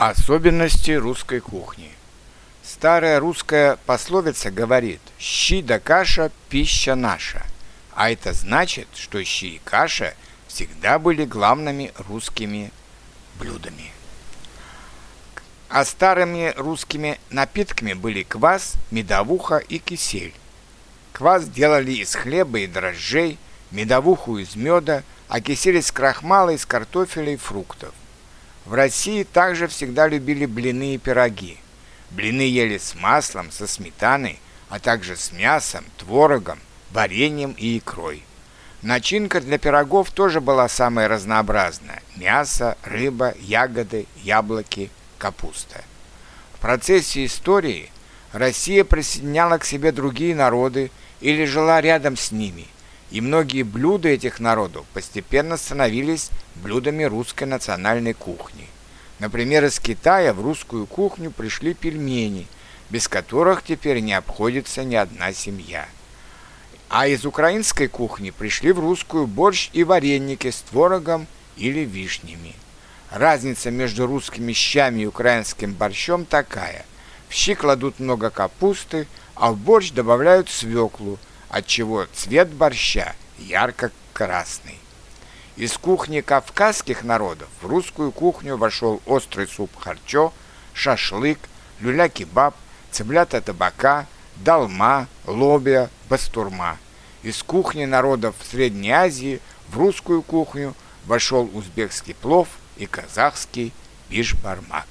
Особенности русской кухни. Старая русская пословица говорит «щи да каша – пища наша», а это значит, что щи и каша всегда были главными русскими блюдами. А старыми русскими напитками были квас, медовуха и кисель. Квас делали из хлеба и дрожжей, медовуху из меда, а кисель из крахмала, из картофеля и фруктов. В России также всегда любили блины и пироги. Блины ели с маслом, со сметаной, а также с мясом, творогом, вареньем и икрой. Начинка для пирогов тоже была самая разнообразная – мясо, рыба, ягоды, яблоки, капуста. В процессе истории Россия присоединяла к себе другие народы или жила рядом с ними – и многие блюда этих народов постепенно становились блюдами русской национальной кухни. Например, из Китая в русскую кухню пришли пельмени, без которых теперь не обходится ни одна семья. А из украинской кухни пришли в русскую борщ и вареники с творогом или вишнями. Разница между русскими щами и украинским борщом такая. В щи кладут много капусты, а в борщ добавляют свеклу – отчего цвет борща ярко-красный. Из кухни кавказских народов в русскую кухню вошел острый суп харчо, шашлык, люля-кебаб, цыплята табака, долма, лобия, бастурма. Из кухни народов Средней Азии в русскую кухню вошел узбекский плов и казахский бишбармак.